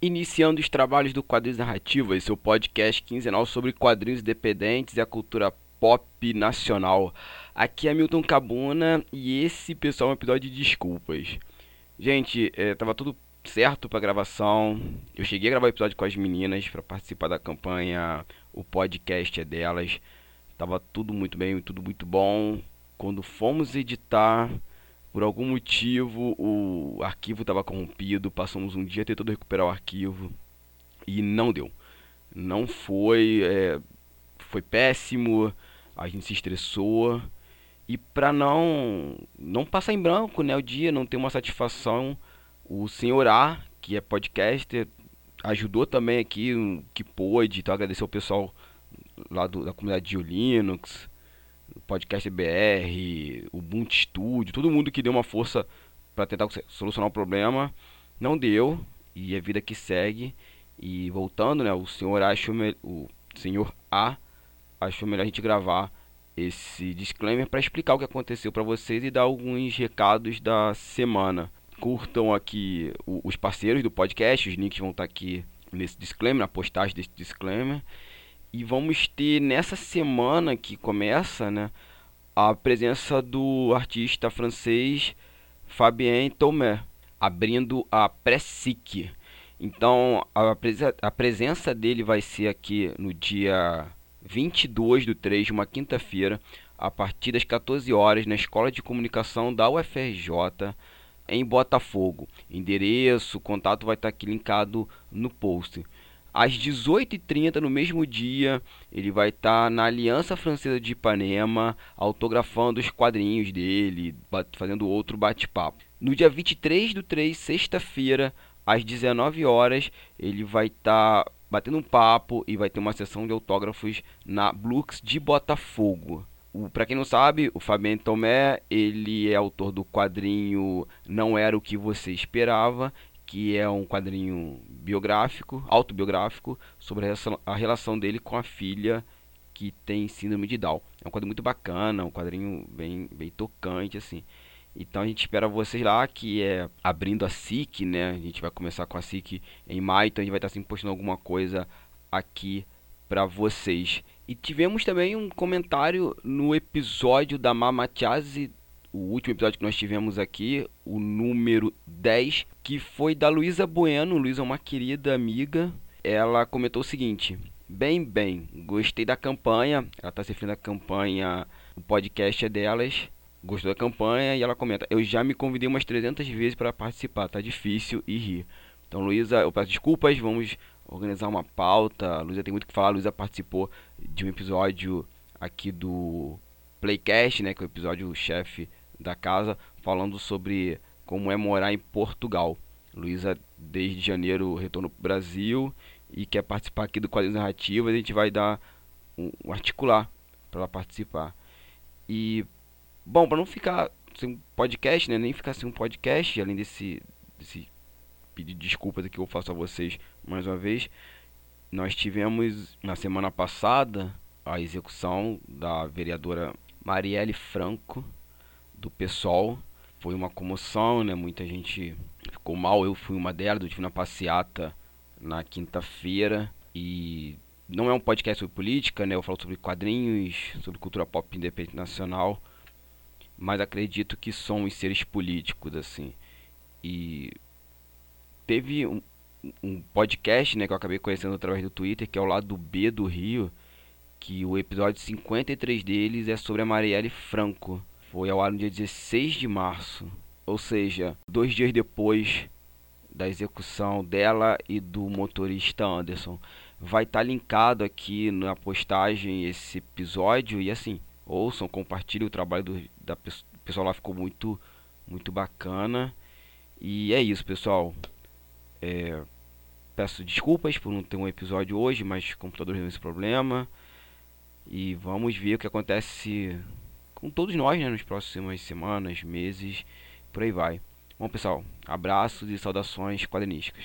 Iniciando os trabalhos do Quadrinhos Narrativas, seu podcast quinzenal sobre quadrinhos independentes e a cultura pop nacional. Aqui é Milton Cabuna e esse, pessoal, é um episódio de desculpas. Gente, é, tava tudo certo pra gravação. Eu cheguei a gravar o episódio com as meninas para participar da campanha. O podcast é delas. Tava tudo muito bem, tudo muito bom. Quando fomos editar, por algum motivo o arquivo estava corrompido, passamos um dia tentando recuperar o arquivo e não deu. Não foi, é, foi péssimo, a gente se estressou e para não não passar em branco, né, o dia, não ter uma satisfação, o senhor A, que é podcaster, ajudou também aqui o que pôde, então agradecer ao pessoal lá do, da comunidade de Linux, Podcast BR, Ubuntu Studio, todo mundo que deu uma força para tentar solucionar o problema, não deu e a vida que segue. E voltando, né, o senhor achou o senhor A achou melhor a gente gravar esse disclaimer para explicar o que aconteceu para vocês e dar alguns recados da semana. Curtam aqui os parceiros do podcast, os links vão estar tá aqui nesse disclaimer, na postagem desse disclaimer. E vamos ter nessa semana que começa, né, a presença do artista francês Fabien Tomé, abrindo a Pressic. Então, a, a presença dele vai ser aqui no dia 22 do 3, uma quinta-feira, a partir das 14 horas, na Escola de Comunicação da UFRJ, em Botafogo. Endereço, contato vai estar aqui linkado no post. Às 18h30, no mesmo dia, ele vai estar tá na Aliança Francesa de Ipanema, autografando os quadrinhos dele, fazendo outro bate-papo. No dia 23 do 3, sexta-feira, às 19 horas, ele vai estar tá batendo um papo e vai ter uma sessão de autógrafos na Blux de Botafogo. Para quem não sabe, o Fabien Tomé, ele é autor do quadrinho Não Era o que Você Esperava que é um quadrinho biográfico, autobiográfico, sobre a relação, dele com a filha que tem síndrome de Down. É um quadrinho muito bacana, um quadrinho bem, bem tocante, assim. Então a gente espera vocês lá, que é abrindo a SIC, né? A gente vai começar com a SIC em maio, então a gente vai estar sempre postando alguma coisa aqui para vocês. E tivemos também um comentário no episódio da Mama Chase o último episódio que nós tivemos aqui, o número 10, que foi da Luísa Bueno. Luísa é uma querida amiga. Ela comentou o seguinte: Bem, bem, gostei da campanha. Ela está se referindo à campanha, o podcast é delas. Gostou da campanha e ela comenta: Eu já me convidei umas 300 vezes para participar, tá difícil e rir. Então, Luísa, eu peço desculpas, vamos organizar uma pauta. Luísa tem muito o que falar. Luísa participou de um episódio aqui do Playcast, né, que é o episódio chefe da casa, falando sobre como é morar em Portugal. Luísa, desde janeiro, retornou para o Brasil e quer participar aqui do Quadrinhos Narrativas. A gente vai dar um, um articular para ela participar. E, bom, para não ficar sem um podcast, né, nem ficar sem um podcast, além desse, desse pedido de desculpas que eu faço a vocês mais uma vez, nós tivemos na semana passada a execução da vereadora Marielle Franco, do pessoal. Foi uma comoção, né? Muita gente ficou mal. Eu fui uma delas, eu tive na passeata na quinta-feira e não é um podcast sobre política, né? Eu falo sobre quadrinhos, sobre cultura pop independente nacional, mas acredito que somos seres políticos assim. E teve um, um podcast, né, que eu acabei conhecendo através do Twitter, que é o lado B do Rio, que o episódio 53 deles é sobre a Marielle Franco foi ao ar no dia 16 de março, ou seja, dois dias depois da execução dela e do motorista Anderson. Vai estar tá linkado aqui na postagem esse episódio e assim, ouçam, compartilhem o trabalho do da pessoal lá ficou muito muito bacana. E é isso, pessoal. É, peço desculpas por não ter um episódio hoje, mas o computador deu esse problema. E vamos ver o que acontece com todos nós, né, nas próximas semanas, meses, por aí vai. Bom, pessoal, abraços e saudações quadrinísticas.